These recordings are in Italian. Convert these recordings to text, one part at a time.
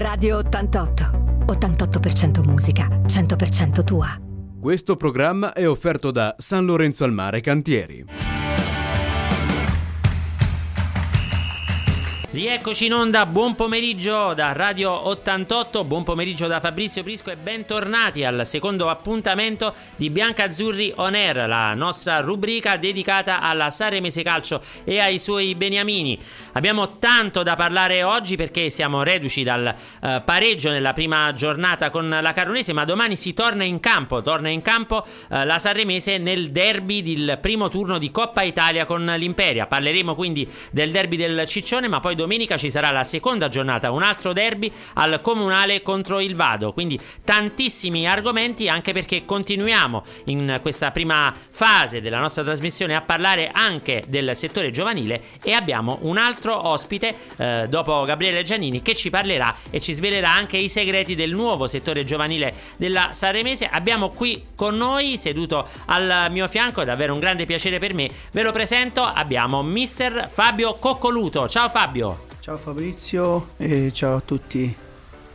Radio 88. 88% musica, 100% tua. Questo programma è offerto da San Lorenzo al Mare Cantieri. Rieccoci in onda, buon pomeriggio da Radio 88, buon pomeriggio da Fabrizio Prisco e bentornati al secondo appuntamento di Bianca Azzurri On Air, la nostra rubrica dedicata alla Sanremese Calcio e ai suoi beniamini. Abbiamo tanto da parlare oggi perché siamo reduci dal uh, pareggio nella prima giornata con la Caronese, ma domani si torna in campo, torna in campo uh, la Sanremese nel derby del primo turno di Coppa Italia con l'Imperia. Parleremo quindi del derby del Ciccione, ma poi domenica domenica ci sarà la seconda giornata, un altro derby al comunale contro il Vado. Quindi tantissimi argomenti anche perché continuiamo in questa prima fase della nostra trasmissione a parlare anche del settore giovanile e abbiamo un altro ospite eh, dopo Gabriele Giannini che ci parlerà e ci svelerà anche i segreti del nuovo settore giovanile della Sanremese. Abbiamo qui con noi seduto al mio fianco, è davvero un grande piacere per me. Ve lo presento, abbiamo mister Fabio Coccoluto. Ciao Fabio. Ciao Fabrizio e ciao a tutti.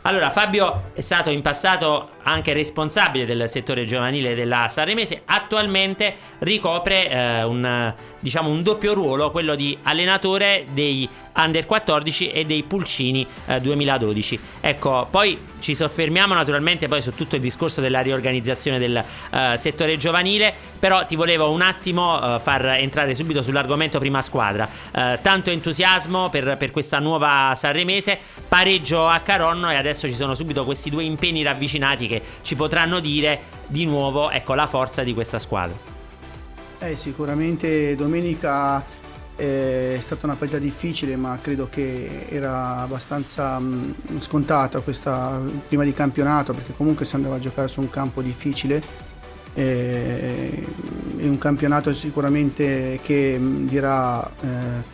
Allora, Fabio è stato in passato anche responsabile del settore giovanile della Sanremese, attualmente ricopre eh, un, diciamo, un doppio ruolo, quello di allenatore dei Under 14 e dei Pulcini eh, 2012. Ecco, poi ci soffermiamo naturalmente poi su tutto il discorso della riorganizzazione del eh, settore giovanile, però ti volevo un attimo eh, far entrare subito sull'argomento prima squadra. Eh, tanto entusiasmo per, per questa nuova Sanremese, pareggio a Caronno e adesso ci sono subito questi due impegni ravvicinati che ci potranno dire di nuovo ecco, la forza di questa squadra. Eh, sicuramente domenica eh, è stata una partita difficile, ma credo che era abbastanza mm, scontata questa prima di campionato, perché comunque si andava a giocare su un campo difficile. Eh, è un campionato sicuramente che mm, dirà eh,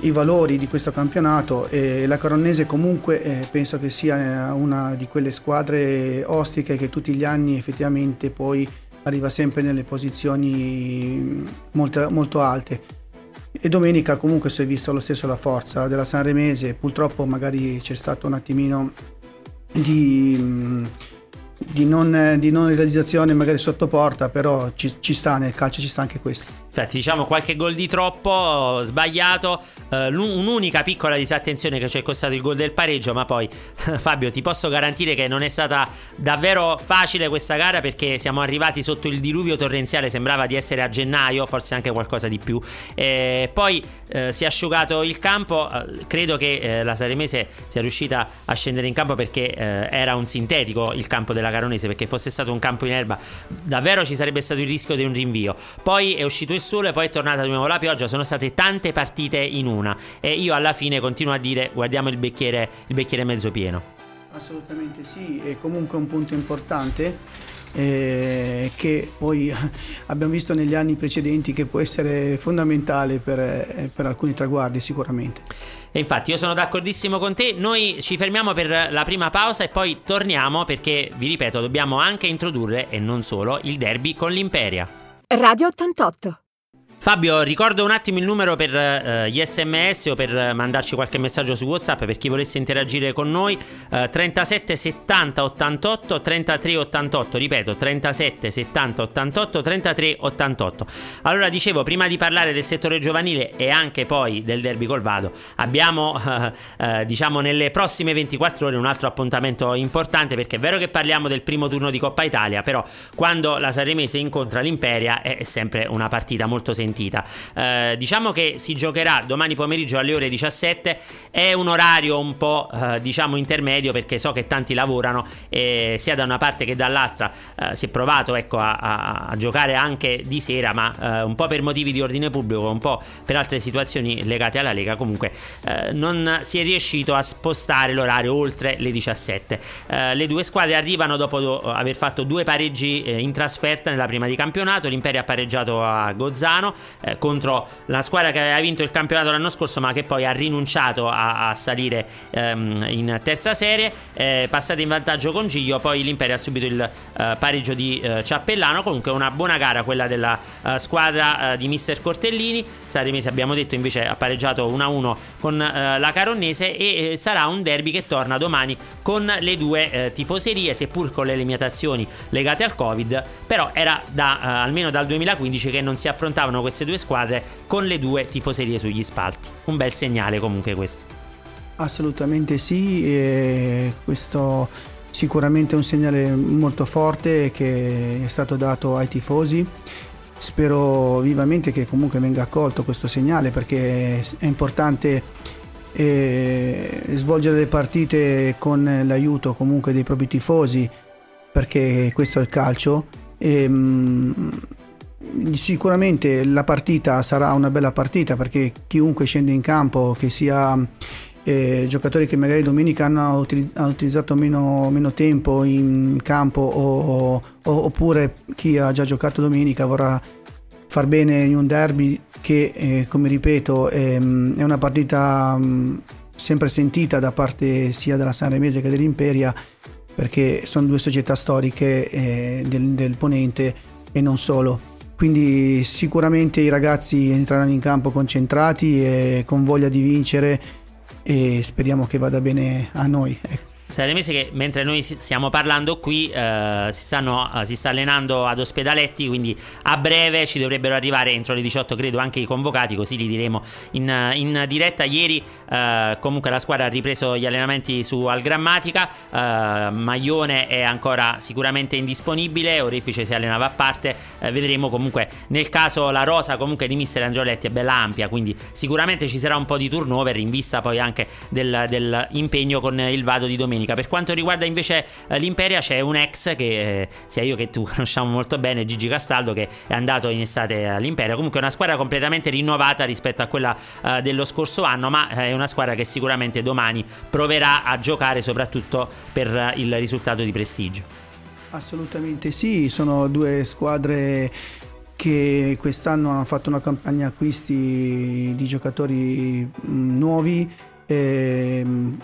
i valori di questo campionato e la Caronese comunque eh, penso che sia una di quelle squadre ostiche che tutti gli anni effettivamente poi arriva sempre nelle posizioni molto, molto alte e domenica comunque si è visto lo stesso la forza della Sanremese purtroppo magari c'è stato un attimino di di non, di non realizzazione magari sotto porta, però ci, ci, sta nel calcio, ci sta anche questo. Infatti, diciamo qualche gol di troppo, sbagliato, eh, un'unica piccola disattenzione che ci è costato il gol del pareggio, ma poi Fabio ti posso garantire che non è stata davvero facile questa gara perché siamo arrivati sotto il diluvio torrenziale, sembrava di essere a gennaio, forse anche qualcosa di più. E poi eh, si è asciugato il campo, eh, credo che eh, la Saremese sia riuscita a scendere in campo perché eh, era un sintetico il campo della Caronese perché fosse stato un campo in erba davvero ci sarebbe stato il rischio di un rinvio. Poi è uscito il sole, poi è tornata di nuovo la pioggia, sono state tante partite in una e io alla fine continuo a dire guardiamo il bicchiere, il bicchiere mezzo pieno. Assolutamente sì, è comunque un punto importante. Eh, che poi abbiamo visto negli anni precedenti che può essere fondamentale per, eh, per alcuni traguardi sicuramente. E infatti io sono d'accordissimo con te, noi ci fermiamo per la prima pausa e poi torniamo perché, vi ripeto, dobbiamo anche introdurre, e non solo, il derby con l'Imperia. Radio 88 Fabio, ricordo un attimo il numero per uh, gli sms o per mandarci qualche messaggio su WhatsApp per chi volesse interagire con noi. Uh, 37 70 88 33 88. Ripeto, 37 70 88 33 88. Allora, dicevo, prima di parlare del settore giovanile e anche poi del derby col Vado, abbiamo, uh, diciamo, nelle prossime 24 ore un altro appuntamento importante perché è vero che parliamo del primo turno di Coppa Italia, però quando la Saremese incontra l'Imperia è sempre una partita molto sentita sentita. Eh, diciamo che si giocherà domani pomeriggio alle ore 17. È un orario un po' eh, diciamo intermedio perché so che tanti lavorano e sia da una parte che dall'altra eh, si è provato ecco, a, a, a, giocare anche di sera, ma eh, un po' per motivi di ordine pubblico, un po' per altre situazioni legate alla Lega. Comunque eh, non si è riuscito a spostare l'orario oltre le 17. Eh, le due squadre arrivano dopo aver fatto due pareggi in trasferta nella prima di campionato. L'Imperio ha pareggiato a Gozzano eh, contro la squadra che aveva vinto il campionato l'anno scorso ma che poi ha rinunciato a, a salire ehm, in terza serie, eh, passata in vantaggio con Giglio, poi l'Imperia ha subito il eh, pareggio di eh, Ciappellano, comunque una buona gara quella della eh, squadra di mister Cortellini, Saremese abbiamo detto invece ha pareggiato 1-1 con la Caronnese e sarà un derby che torna domani con le due tifoserie, seppur con le limitazioni legate al Covid, però era da, almeno dal 2015 che non si affrontavano queste due squadre con le due tifoserie sugli spalti. Un bel segnale comunque questo. Assolutamente sì, e questo sicuramente è un segnale molto forte che è stato dato ai tifosi. Spero vivamente che comunque venga accolto questo segnale perché è importante eh, svolgere le partite con l'aiuto comunque dei propri tifosi perché questo è il calcio. E, mh, sicuramente la partita sarà una bella partita perché chiunque scende in campo, che sia eh, giocatori che magari domenica hanno, hanno utilizzato meno, meno, tempo in campo o, o, oppure chi ha già giocato domenica vorrà far bene in un derby che, eh, come ripeto, è, è una partita mh, sempre sentita da parte sia della Sanremese che dell'Imperia perché sono due società storiche eh, del, del Ponente e non solo. Quindi sicuramente i ragazzi entreranno in campo concentrati e con voglia di vincere e speriamo che vada bene a noi. Ecco. Saremese che mentre noi stiamo parlando qui eh, si, stanno, eh, si, sta allenando ad Ospedaletti, quindi a breve ci dovrebbero arrivare entro le 18 credo anche i convocati, così li diremo in, in diretta. Ieri eh, comunque la squadra ha ripreso gli allenamenti su Algrammatica, eh, Maglione è ancora sicuramente indisponibile, Orefice si allenava a parte, eh, vedremo comunque nel caso la rosa comunque di mister Andrioletti è bella ampia, quindi sicuramente ci sarà un po' di turnover in vista poi anche del, dell'impegno con il vado di domenica domenica. Per quanto riguarda invece eh, l'Imperia, c'è un ex che eh, sia io che tu conosciamo molto bene, Gigi Castaldo, che è andato in estate all'Imperia. Comunque è una squadra completamente rinnovata rispetto a quella eh, dello scorso anno, ma è una squadra che sicuramente domani proverà a giocare soprattutto per il risultato di prestigio. Assolutamente sì, sono due squadre che quest'anno hanno fatto una campagna acquisti di giocatori nuovi e, ehm,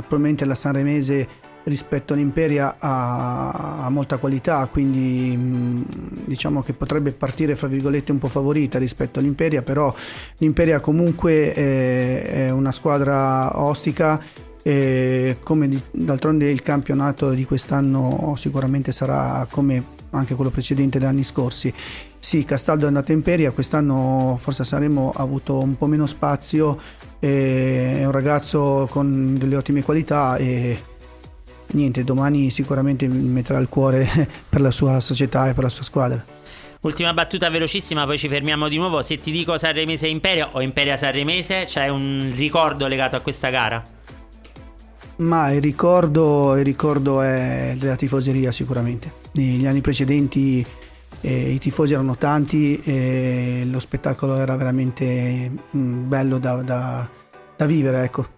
probabilmente la Sanremese rispetto all'Imperia ha, ha, molta qualità, quindi mm, diciamo che potrebbe partire fra virgolette un po' favorita rispetto all'Imperia, però l'Imperia comunque è, è una squadra ostica e come d'altronde il campionato di quest'anno sicuramente sarà come anche quello precedente degli anni scorsi. Sì, Castaldo è andato in Imperia, quest'anno forse saremmo avuto un po' meno spazio è un ragazzo con delle ottime qualità e niente, domani sicuramente metterà il cuore per la sua società e per la sua squadra. Ultima battuta velocissima, poi ci fermiamo di nuovo. Se ti dico Sanremese Imperia o Imperia Sanremese, c'è un ricordo legato a questa gara? Ma il ricordo, il ricordo è della tifoseria sicuramente. Negli anni precedenti e I tifosi erano tanti e lo spettacolo era veramente mm, bello da, da, da vivere, ecco.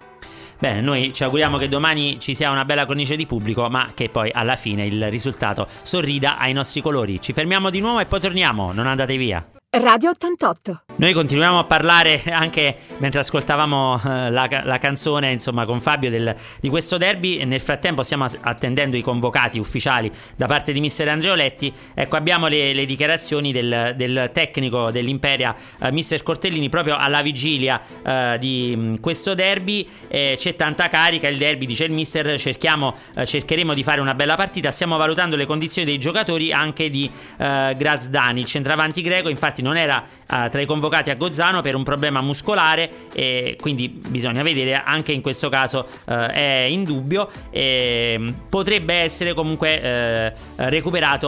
Bene, noi ci auguriamo che domani ci sia una bella cornice di pubblico, ma che poi alla fine il risultato sorrida ai nostri colori. Ci fermiamo di nuovo e poi torniamo, non andate via. Radio 88. Noi continuiamo a parlare anche mentre ascoltavamo eh, la, la, canzone insomma, con Fabio del, di questo derby e nel frattempo stiamo attendendo i convocati ufficiali da parte di mister Andreoletti. Ecco, abbiamo le, le dichiarazioni del, del, tecnico dell'Imperia, eh, mister Cortellini, proprio alla vigilia eh, di mh, questo derby. c'è tanta carica, il derby, dice il mister, cerchiamo, eh, cercheremo di fare una bella partita. Stiamo valutando le condizioni dei giocatori anche di eh, Grazdani, il centravanti greco, infatti non era eh, tra i convocati a Gozzano per un problema muscolare e quindi bisogna vedere anche in questo caso eh, è in dubbio e mm, potrebbe essere comunque eh, recuperato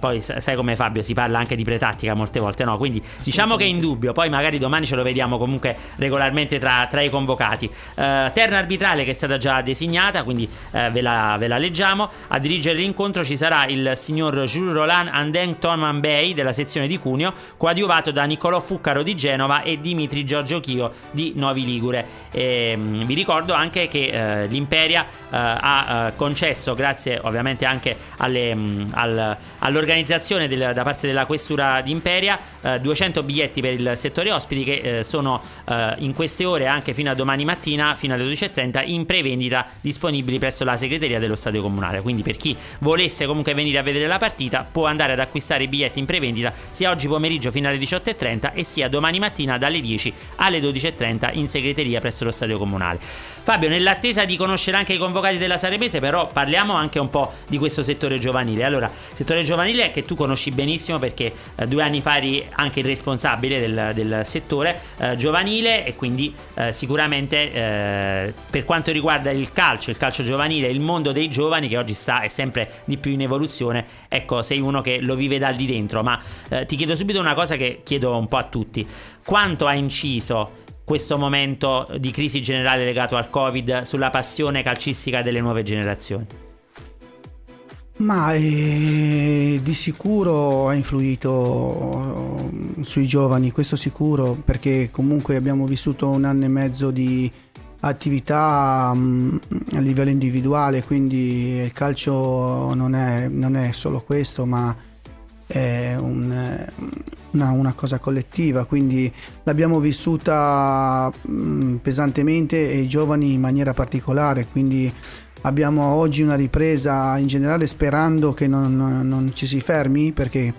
poi sai come Fabio si parla anche di pretattica molte volte no? Quindi diciamo che è in dubbio poi magari domani ce lo vediamo comunque regolarmente tra, tra i convocati. Terna arbitrale che è stata già designata quindi ve la, ve, la, leggiamo. A dirigere l'incontro ci sarà il signor Jules Roland Andeng Toman Bay della sezione di Cuneo coadiuvato da Niccolò Fuccaro di Genova e Dimitri Giorgio Chio di Novi Ligure. E, mh, vi ricordo anche che eh, l'Imperia eh, ha eh, concesso, grazie ovviamente anche alle, mh, al, all'organizzazione del, da parte della Questura d'Imperia, 200 eh, biglietti per il settore ospiti che eh, sono in queste ore anche fino a domani mattina, fino alle 12.30, in prevendita disponibili presso la segreteria dello Stadio Comunale. Quindi per chi volesse comunque venire a vedere la partita può andare ad acquistare i biglietti in prevendita sia oggi pomeriggio fino alle 18.30 e sia domani mattina dalle 10 alle 12.30 in segreteria presso lo Stadio Comunale. Fabio, nell'attesa di conoscere anche i convocati della Saremese, però parliamo anche un po' di questo settore giovanile. Allora, settore giovanile che tu conosci benissimo perché eh, due anni fa eri anche il responsabile del, del settore eh, giovanile e quindi eh, sicuramente eh, per quanto riguarda il calcio, il calcio giovanile, il mondo dei giovani che oggi sta è sempre di più in evoluzione, ecco, sei uno che lo vive dal di dentro, ma eh, ti chiedo subito una cosa che chiedo un po' a tutti. Quanto ha inciso questo momento di crisi generale legato al Covid sulla passione calcistica delle nuove generazioni? Ma eh, di sicuro ha influito eh, sui giovani, questo sicuro, perché comunque abbiamo vissuto un anno e mezzo di attività mm, a livello individuale, quindi il calcio non è, non è solo questo, ma è un, una, una, cosa collettiva, quindi l'abbiamo vissuta mh, mm, pesantemente e i giovani in maniera particolare, quindi abbiamo oggi una ripresa in generale sperando che non, non ci si fermi perché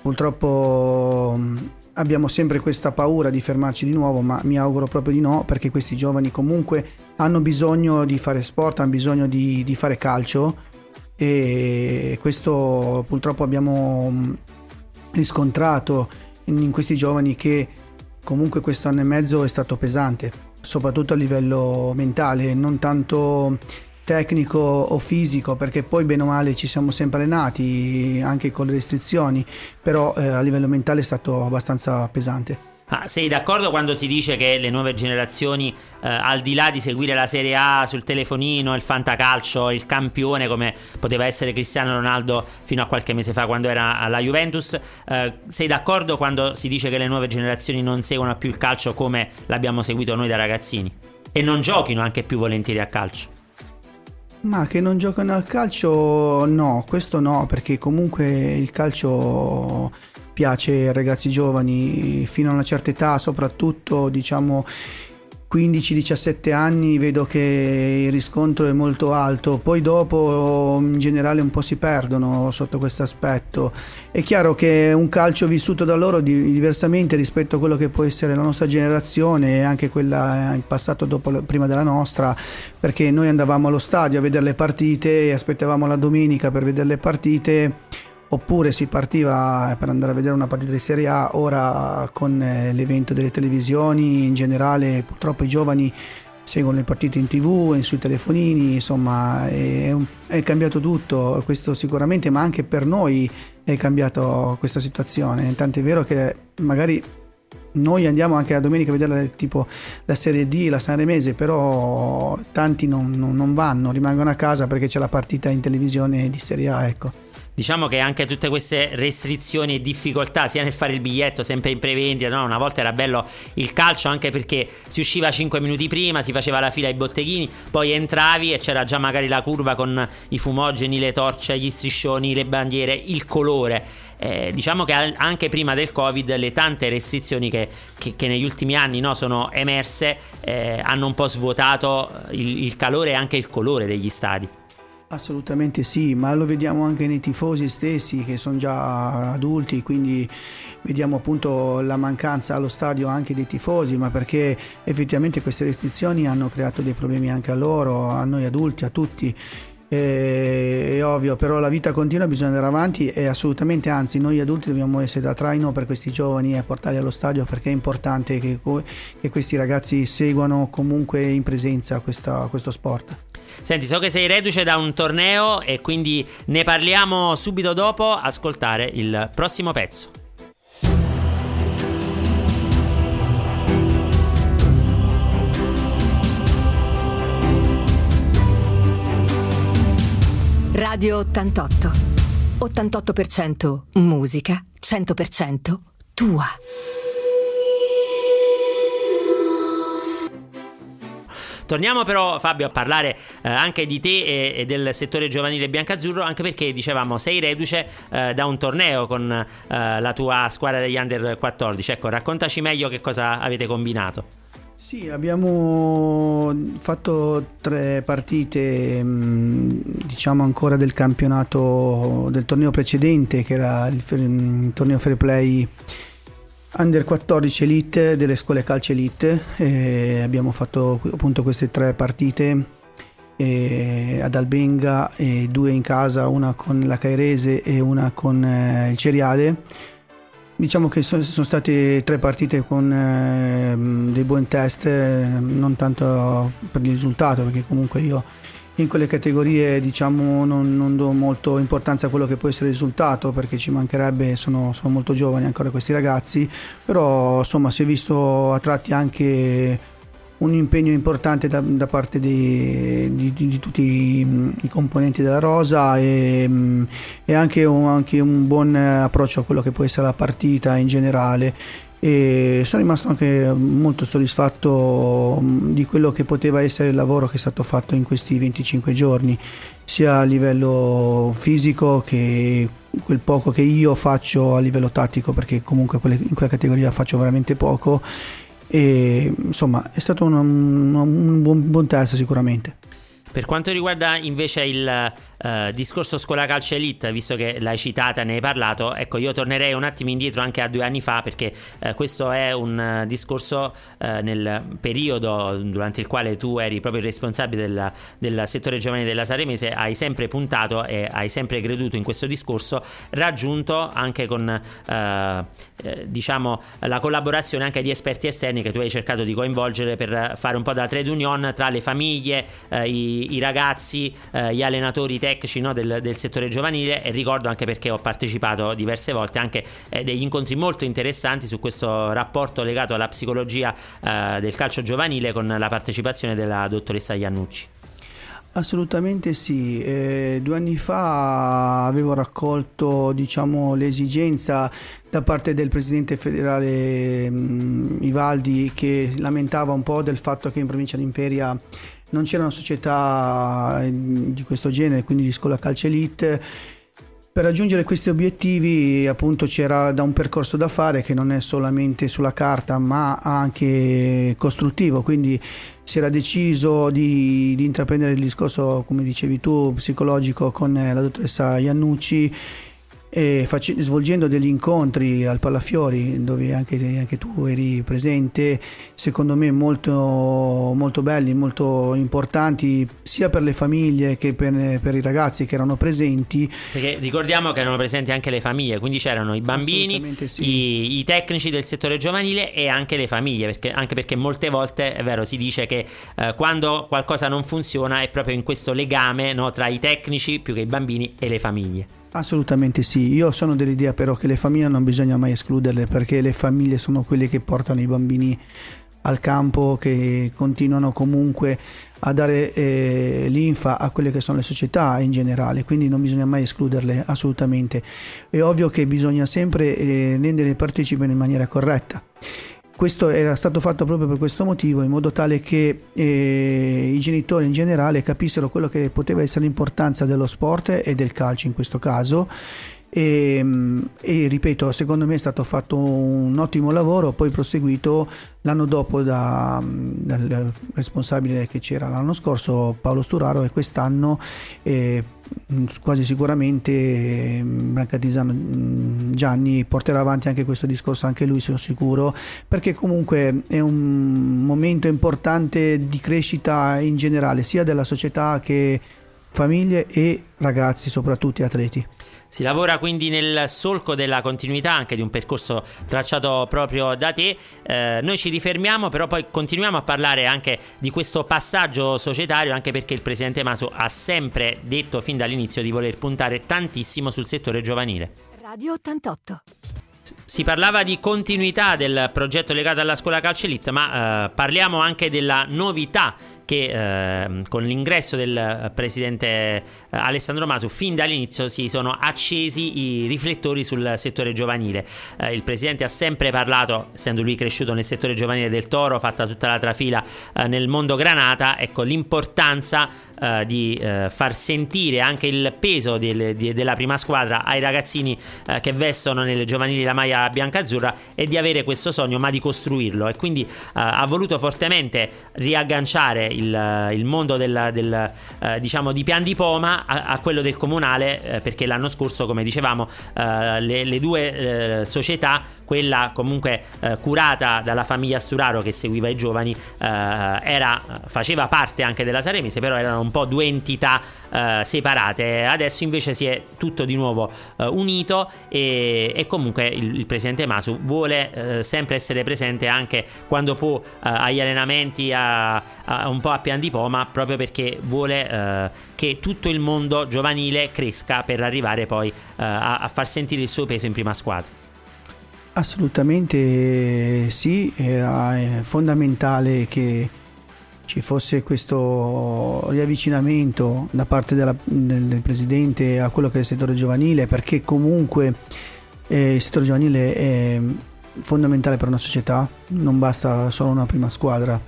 purtroppo mm, abbiamo sempre questa paura di fermarci di nuovo, ma mi auguro proprio di no perché questi giovani comunque hanno bisogno di fare sport, hanno bisogno di, di fare calcio e questo purtroppo abbiamo mm, riscontrato in questi giovani che comunque questo anno e mezzo è stato pesante, soprattutto a livello mentale, non tanto tecnico o fisico, perché poi bene o male ci siamo sempre allenati anche con le restrizioni, però eh, a livello mentale è stato abbastanza pesante. Ah, sei d'accordo quando si dice che le nuove generazioni, eh, al di là di seguire la Serie A sul telefonino, il fantacalcio, il campione come poteva essere Cristiano Ronaldo fino a qualche mese fa quando era alla Juventus, eh, sei d'accordo quando si dice che le nuove generazioni non seguono più il calcio come l'abbiamo seguito noi da ragazzini? E non giochino anche più volentieri a calcio? Ma che non giocano al calcio no, questo no, perché comunque il calcio piace ai ragazzi giovani fino a una certa età, soprattutto diciamo 15-17 anni vedo che il riscontro è molto alto, poi dopo in generale un po' si perdono sotto questo aspetto. È chiaro che un calcio vissuto da loro diversamente rispetto a quello che può essere la nostra generazione e anche quella in passato dopo, prima della nostra, perché noi andavamo allo stadio a vedere le partite e aspettavamo la domenica per vedere le partite oppure si partiva per andare a vedere una partita di Serie A, ora con eh, l'evento delle televisioni, in generale purtroppo i giovani seguono le partite in tv, sui telefonini, insomma è, è cambiato tutto, questo sicuramente, ma anche per noi è cambiato questa situazione, tant'è vero che magari noi andiamo anche la domenica a vedere tipo la Serie D, la Sanremese, però tanti non, non, non vanno, rimangono a casa perché c'è la partita in televisione di Serie A, ecco. Diciamo che anche tutte queste restrizioni e difficoltà, sia nel fare il biglietto, sempre in prevendita, no? una volta era bello il calcio anche perché si usciva 5 minuti prima, si faceva la fila ai botteghini, poi entravi e c'era già magari la curva con i fumogeni, le torce, gli striscioni, le bandiere, il colore. Eh, diciamo che anche prima del Covid le tante restrizioni che, che, che negli ultimi anni no, sono emerse eh, hanno un po' svuotato il, il calore e anche il colore degli stadi. Assolutamente sì, ma lo vediamo anche nei tifosi stessi che sono già adulti, quindi vediamo appunto la mancanza allo stadio anche dei tifosi, ma perché effettivamente queste restrizioni hanno creato dei problemi anche a loro, a noi adulti, a tutti. È ovvio, però la vita continua, bisogna andare avanti e assolutamente, anzi, noi adulti dobbiamo essere da traino per questi giovani e portarli allo stadio perché è importante che, che questi ragazzi seguano comunque in presenza questa, questo sport. Senti, so che sei reduce da un torneo e quindi ne parliamo subito dopo. Ascoltare il prossimo pezzo. Radio 88. 88% musica, 100% tua. Torniamo però Fabio a parlare eh, anche di te e, e, del settore giovanile biancazzurro, anche perché dicevamo sei reduce eh, da un torneo con eh, la tua squadra degli under 14. Ecco, raccontaci meglio che cosa avete combinato. Sì, abbiamo fatto tre partite, mm, diciamo ancora del campionato del torneo precedente, che era il, il torneo Fair Play Under 14 Elite delle scuole calcio Elite e abbiamo fatto appunto queste tre partite ad Albenga e due in casa, una con la Cairese e una con eh, il Ceriade. Diciamo che sono, sono state tre partite con eh, dei buoni test, non tanto per il risultato, perché comunque io in quelle categorie diciamo, non, non, do molto importanza a quello che può essere il risultato perché ci mancherebbe, sono, sono molto giovani ancora questi ragazzi, però insomma si è visto a tratti anche un impegno importante da, da parte di, di, di, tutti i, i, componenti della Rosa e, e anche, un, anche un buon approccio a quello che può essere la partita in generale e sono rimasto anche molto soddisfatto mm, di quello che poteva essere il lavoro che è stato fatto in questi 25 giorni, sia a livello fisico che quel poco che io faccio a livello tattico, perché comunque in quella categoria faccio veramente poco. E insomma è stato un, un, un buon, buon test sicuramente. Per quanto riguarda invece il uh, discorso scuola calcio elite, visto che l'hai citata, ne hai parlato, ecco io tornerei un attimo indietro anche a due anni fa perché uh, questo è un uh, discorso nel periodo durante il quale tu eri proprio il responsabile del, del settore giovanile della Saremese, hai sempre puntato e hai sempre creduto in questo discorso, raggiunto anche con diciamo la collaborazione anche di esperti esterni che tu hai cercato di coinvolgere per fare un po' da trade union tra le famiglie, i i, ragazzi, eh, gli allenatori tecnici no, del, del, settore giovanile e ricordo anche perché ho partecipato diverse volte anche eh, degli incontri molto interessanti su questo rapporto legato alla psicologia eh, del calcio giovanile con la partecipazione della dottoressa Iannucci. Assolutamente sì, eh, due anni fa avevo raccolto diciamo, l'esigenza da parte del presidente federale mh, mm, Ivaldi che lamentava un po' del fatto che in provincia di Imperia non c'era una società eh, di questo genere, quindi di scuola calcio elite. Per raggiungere questi obiettivi appunto c'era da un percorso da fare che non è solamente sulla carta ma anche costruttivo, quindi si era deciso di, di intraprendere il discorso, come dicevi tu, psicologico con la dottoressa Iannucci face- svolgendo degli incontri al Palafiori dove anche, anche, tu eri presente secondo me molto, molto belli molto importanti sia per le famiglie che per, per, i ragazzi che erano presenti perché ricordiamo che erano presenti anche le famiglie quindi c'erano i bambini sì. i, i, tecnici del settore giovanile e anche le famiglie perché, anche perché molte volte è vero si dice che eh, quando qualcosa non funziona è proprio in questo legame no, tra i tecnici più che i bambini e le famiglie Assolutamente sì, io sono dell'idea però che le famiglie non bisogna mai escluderle perché le famiglie sono quelle che portano i bambini al campo, che continuano comunque a dare eh, linfa a quelle che sono le società in generale, quindi non bisogna mai escluderle assolutamente. È ovvio che bisogna sempre eh, rendere partecipi in maniera corretta. Questo era stato fatto proprio per questo motivo, in modo tale che eh, i genitori in generale capissero quello che poteva essere l'importanza dello sport e del calcio in questo caso. E, ehm, e, ripeto, secondo me è stato fatto un ottimo lavoro, poi proseguito l'anno dopo da, dal responsabile che c'era l'anno scorso, Paolo Sturaro, e quest'anno eh, quasi sicuramente Brancatisano mm, Gianni porterà avanti anche questo discorso, anche lui sono sicuro, perché comunque è un momento importante di crescita in generale, sia della società che famiglie e ragazzi, soprattutto atleti. Si lavora quindi nel solco della continuità anche di un percorso tracciato proprio da te. Eh, noi ci rifermiamo, però poi continuiamo a parlare anche di questo passaggio societario, anche perché il presidente Maso ha sempre detto fin dall'inizio di voler puntare tantissimo sul settore giovanile. Radio 88. Si parlava di continuità del progetto legato alla scuola calcio elite, ma eh, parliamo anche della novità che eh, con l'ingresso del presidente eh, Alessandro Masu fin dall'inizio si sono accesi i riflettori sul settore giovanile. Eh, il presidente ha sempre parlato, essendo lui cresciuto nel settore giovanile del Toro, fatta tutta la trafila eh, nel mondo Granata, ecco l'importanza Uh, di uh, far sentire anche il peso del, di, della prima squadra ai ragazzini uh, che vestono nelle giovanili la maglia bianca-azzurra e di avere questo sogno ma di costruirlo. E quindi ha voluto fortemente riagganciare il, il mondo del, del diciamo di Pian di Poma a, a quello del comunale perché l'anno scorso come dicevamo le, le, due società quella comunque curata dalla famiglia Sturaro che seguiva i giovani era, faceva parte anche della Saremese però erano un po' due entità uh, separate. Adesso invece si è tutto di nuovo uh, unito e, e, comunque il, il, presidente Masu vuole sempre essere presente anche quando può agli allenamenti, a, a, un po' a pian di poma, proprio perché vuole che tutto il mondo giovanile cresca per arrivare poi a, a far sentire il suo peso in prima squadra. Assolutamente sì, è fondamentale che ci fosse questo riavvicinamento da parte della, del, del, Presidente a quello che è il settore giovanile, perché comunque eh, il settore giovanile è fondamentale per una società, non basta solo una prima squadra,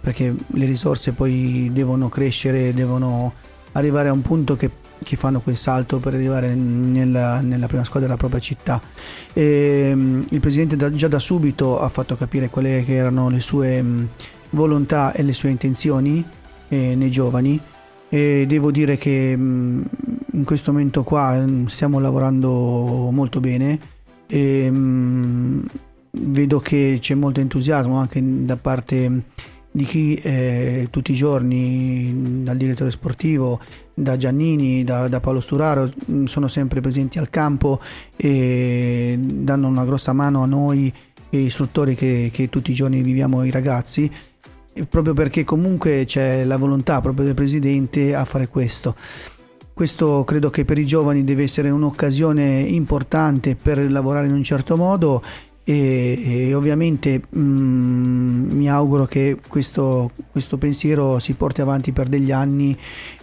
perché le risorse poi devono crescere, devono arrivare a un punto che, che fanno quel salto per arrivare nella, nella, prima squadra della propria città. E, mm, il Presidente da, già da subito ha fatto capire quali erano le sue mm, volontà e le sue intenzioni eh, nei giovani e devo dire che mm, in questo momento qua mm, stiamo lavorando molto bene e mh, mm, vedo che c'è molto entusiasmo anche da parte di chi eh, tutti i giorni dal direttore sportivo da Giannini, da, da, Paolo Sturaro sono sempre presenti al campo e danno una grossa mano a noi istruttori che, che tutti i giorni viviamo i ragazzi proprio perché comunque c'è la volontà proprio del presidente a fare questo. Questo credo che per i giovani deve essere un'occasione importante per lavorare in un certo modo e, e ovviamente mh, mm, mi auguro che questo, questo, pensiero si porti avanti per degli anni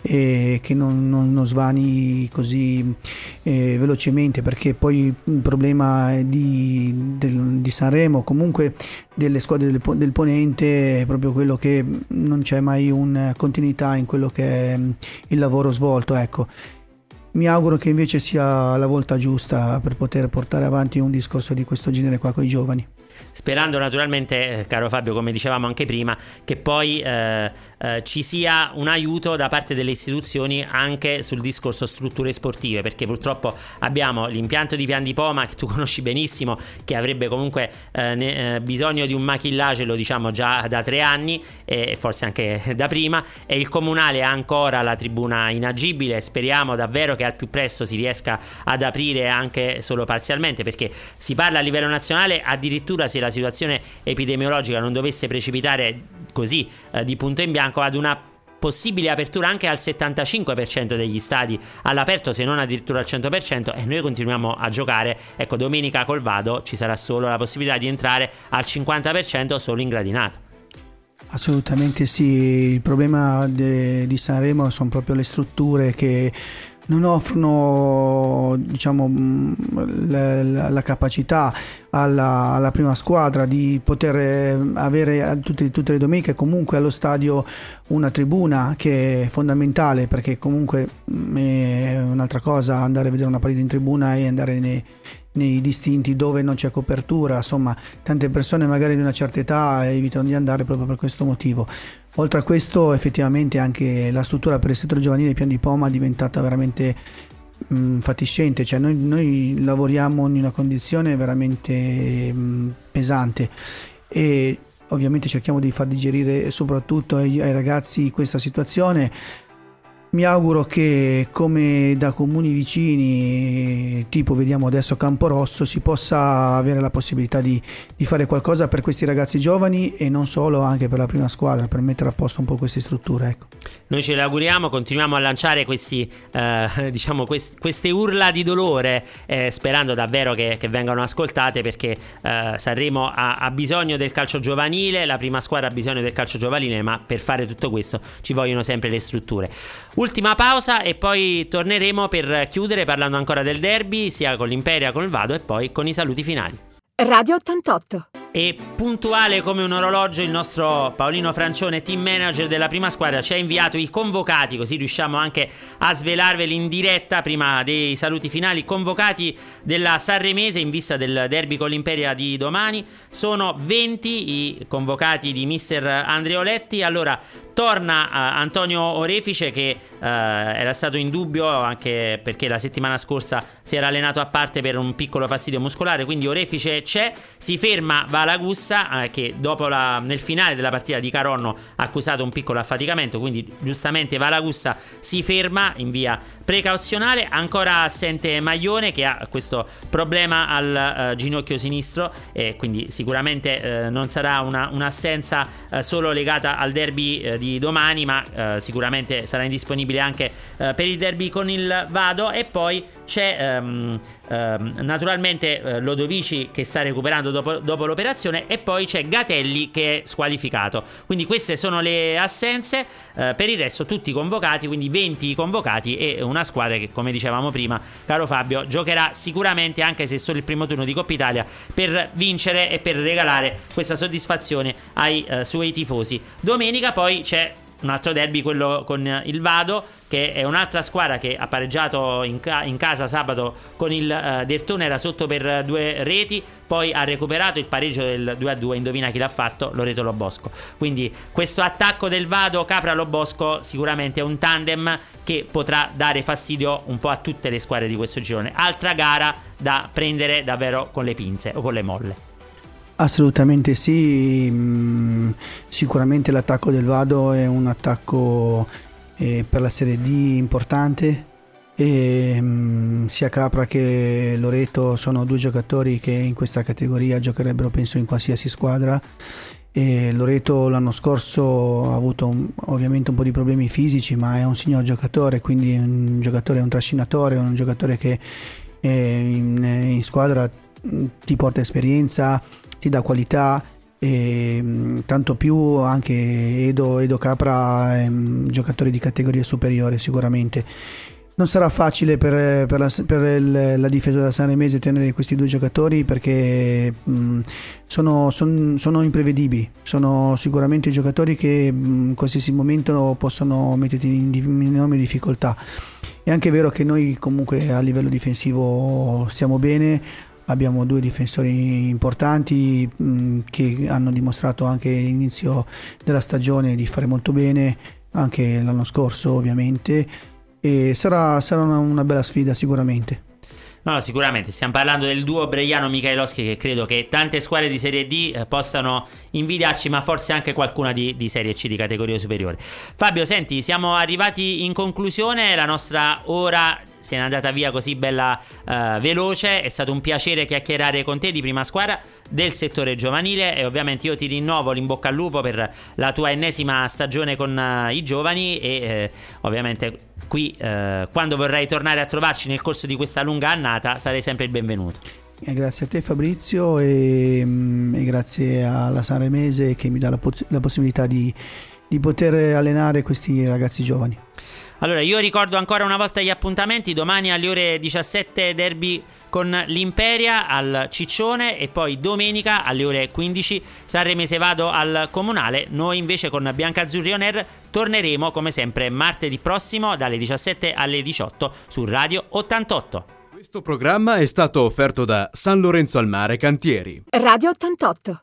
e che non, non, non svani così eh, velocemente perché poi il problema di, del, di, Sanremo comunque delle squadre del, del, Ponente è proprio quello che non c'è mai una continuità in quello che è il lavoro svolto ecco mi auguro che invece sia la volta giusta per poter portare avanti un discorso di questo genere qua con i giovani. Sperando naturalmente, eh, caro Fabio, come dicevamo anche prima, che poi eh, eh, ci sia un aiuto da parte delle istituzioni anche sul discorso strutture sportive, perché purtroppo abbiamo l'impianto di Pian di Poma, che tu conosci benissimo, che avrebbe comunque eh, ne, eh, bisogno di un machillaggio, lo diciamo già da tre anni, e forse anche da prima, e il comunale ha ancora la tribuna inagibile, speriamo davvero che al più presto si riesca ad aprire anche solo parzialmente, perché si parla a livello nazionale addirittura addirittura se la situazione epidemiologica non dovesse precipitare così eh, di punto in bianco ad una possibile apertura anche al 75% degli stadi all'aperto, se non addirittura al 100%, e noi continuiamo a giocare. Ecco, domenica col Vado ci sarà solo la possibilità di entrare al 50% solo in gradinata. Assolutamente sì, il problema de, di Sanremo sono proprio le strutture che non offrono diciamo, mm, la, la, la capacità alla, alla, prima squadra di poter eh, avere tutte, tutte, le domeniche comunque allo stadio una tribuna che è fondamentale perché comunque mm, è un'altra cosa andare a vedere una partita in tribuna e andare nei, nei distinti dove non c'è copertura, insomma tante persone magari di una certa età evitano di andare proprio per questo motivo. Oltre a questo effettivamente anche la struttura per il settore giovanile Pian di Poma è diventata veramente mh, fatiscente, cioè noi, noi, lavoriamo in una condizione veramente mh, pesante. E ovviamente cerchiamo di far digerire soprattutto ai, ai ragazzi questa situazione mi auguro che come da comuni vicini, tipo vediamo adesso Camporosso, si possa avere la possibilità di, di, fare qualcosa per questi ragazzi giovani e non solo, anche per la prima squadra, per mettere a posto un po' queste strutture. Ecco. Noi ce le auguriamo, continuiamo a lanciare questi, eh, diciamo quest- queste urla di dolore, eh, sperando davvero che, che, vengano ascoltate perché eh, Sanremo ha, ha bisogno del calcio giovanile, la prima squadra ha bisogno del calcio giovanile, ma per fare tutto questo ci vogliono sempre le strutture. Ultima pausa e poi torneremo per chiudere parlando ancora del derby, sia con l'Imperia, con il Vado e poi con i saluti finali. Radio 88 e puntuale come un orologio il nostro Paolino Francione, team manager della prima squadra, ci ha inviato i convocati, così riusciamo anche a svelarveli in diretta prima dei saluti finali. Convocati della Sanremese in vista del derby con l'Imperia di domani. Sono 20 i convocati di mister Andreoletti. Allora, torna uh, Antonio Orefice che uh, era stato in dubbio anche perché la settimana scorsa si era allenato a parte per un piccolo fastidio muscolare, quindi Orefice c'è, si ferma, va Malagussa eh, che la, nel finale della partita di Caronno ha accusato un piccolo affaticamento, quindi giustamente Valagussa si ferma in via precauzionale, ancora assente Maglione che ha questo problema al uh, ginocchio sinistro e quindi sicuramente uh, non sarà una, un'assenza uh, solo legata al derby di domani, ma sicuramente sarà indisponibile anche per il derby con il Vado. E poi c'è um, naturalmente Lodovici che sta recuperando dopo, dopo l'operazione operazione e poi c'è Gatelli che è squalificato. Quindi queste sono le assenze, eh, per il resto tutti convocati, quindi 20 convocati e una squadra che come dicevamo prima, caro Fabio, giocherà sicuramente anche se solo il primo turno di Coppa Italia per vincere e per regalare questa soddisfazione ai eh, suoi tifosi. Domenica poi c'è un altro derby, quello con il Vado, che è un'altra squadra che ha pareggiato in, ca- in casa sabato con il uh, Dertone, era sotto per due reti, poi ha recuperato il pareggio del 2-2, indovina chi l'ha fatto? Loreto Lobosco. Quindi questo attacco del Vado Capra-Lobosco sicuramente è un tandem che potrà dare fastidio un po' a tutte le squadre di questo girone. Altra gara da prendere davvero con le pinze o con le molle. Assolutamente sì, mm, sicuramente l'attacco del Vado è un attacco eh, per la Serie D importante e mm, sia Capra che Loreto sono due giocatori che in questa categoria giocherebbero penso in qualsiasi squadra. E Loreto l'anno scorso ha avuto un, ovviamente un po' di problemi fisici ma è un signor giocatore quindi un giocatore, un trascinatore, un giocatore che eh, in, in squadra mm, ti porta esperienza ti dà qualità e mm, tanto più anche Edo, Edo Capra è un giocatore di categoria superiore sicuramente non sarà facile per, per, la, per la, difesa da Sanremese tenere questi due giocatori perché mh, mm, sono, son, sono, imprevedibili, sono sicuramente giocatori che mh, mm, in qualsiasi momento possono metterti in, in enorme difficoltà. È anche vero che noi comunque a livello difensivo stiamo bene, abbiamo due difensori importanti mh, mm, che hanno dimostrato anche all'inizio della stagione di fare molto bene, anche l'anno scorso ovviamente, e sarà, sarà una, una bella sfida sicuramente. No, sicuramente stiamo parlando del duo Breiano Michaelowski che credo che tante squadre di Serie D eh, possano invidiarci, ma forse anche qualcuna di, di, Serie C di categoria superiore. Fabio, senti, siamo arrivati in conclusione, la nostra ora se n'è andata via così bella uh, veloce. È stato un piacere chiacchierare con te di prima squadra del settore giovanile e ovviamente io ti rinnovo l'in bocca al lupo per la tua ennesima stagione con uh, i giovani e eh, ovviamente qui uh, quando vorrai tornare a trovarci nel corso di questa lunga annata sarai sempre il benvenuto. Grazie a te Fabrizio e, mm, e grazie alla Sanremese che mi dà la, la possibilità di, di poter allenare questi ragazzi giovani. Allora, io ricordo ancora una volta gli appuntamenti. Domani alle ore 17 derby con l'Imperia al Ciccione e poi domenica alle ore 15 Sanremese Vado al Comunale. Noi invece con Bianca Azzurri On Air torneremo come sempre martedì prossimo dalle 17 alle 18 su Radio 88. Questo programma è stato offerto da San Lorenzo al Mare Cantieri. Radio 88.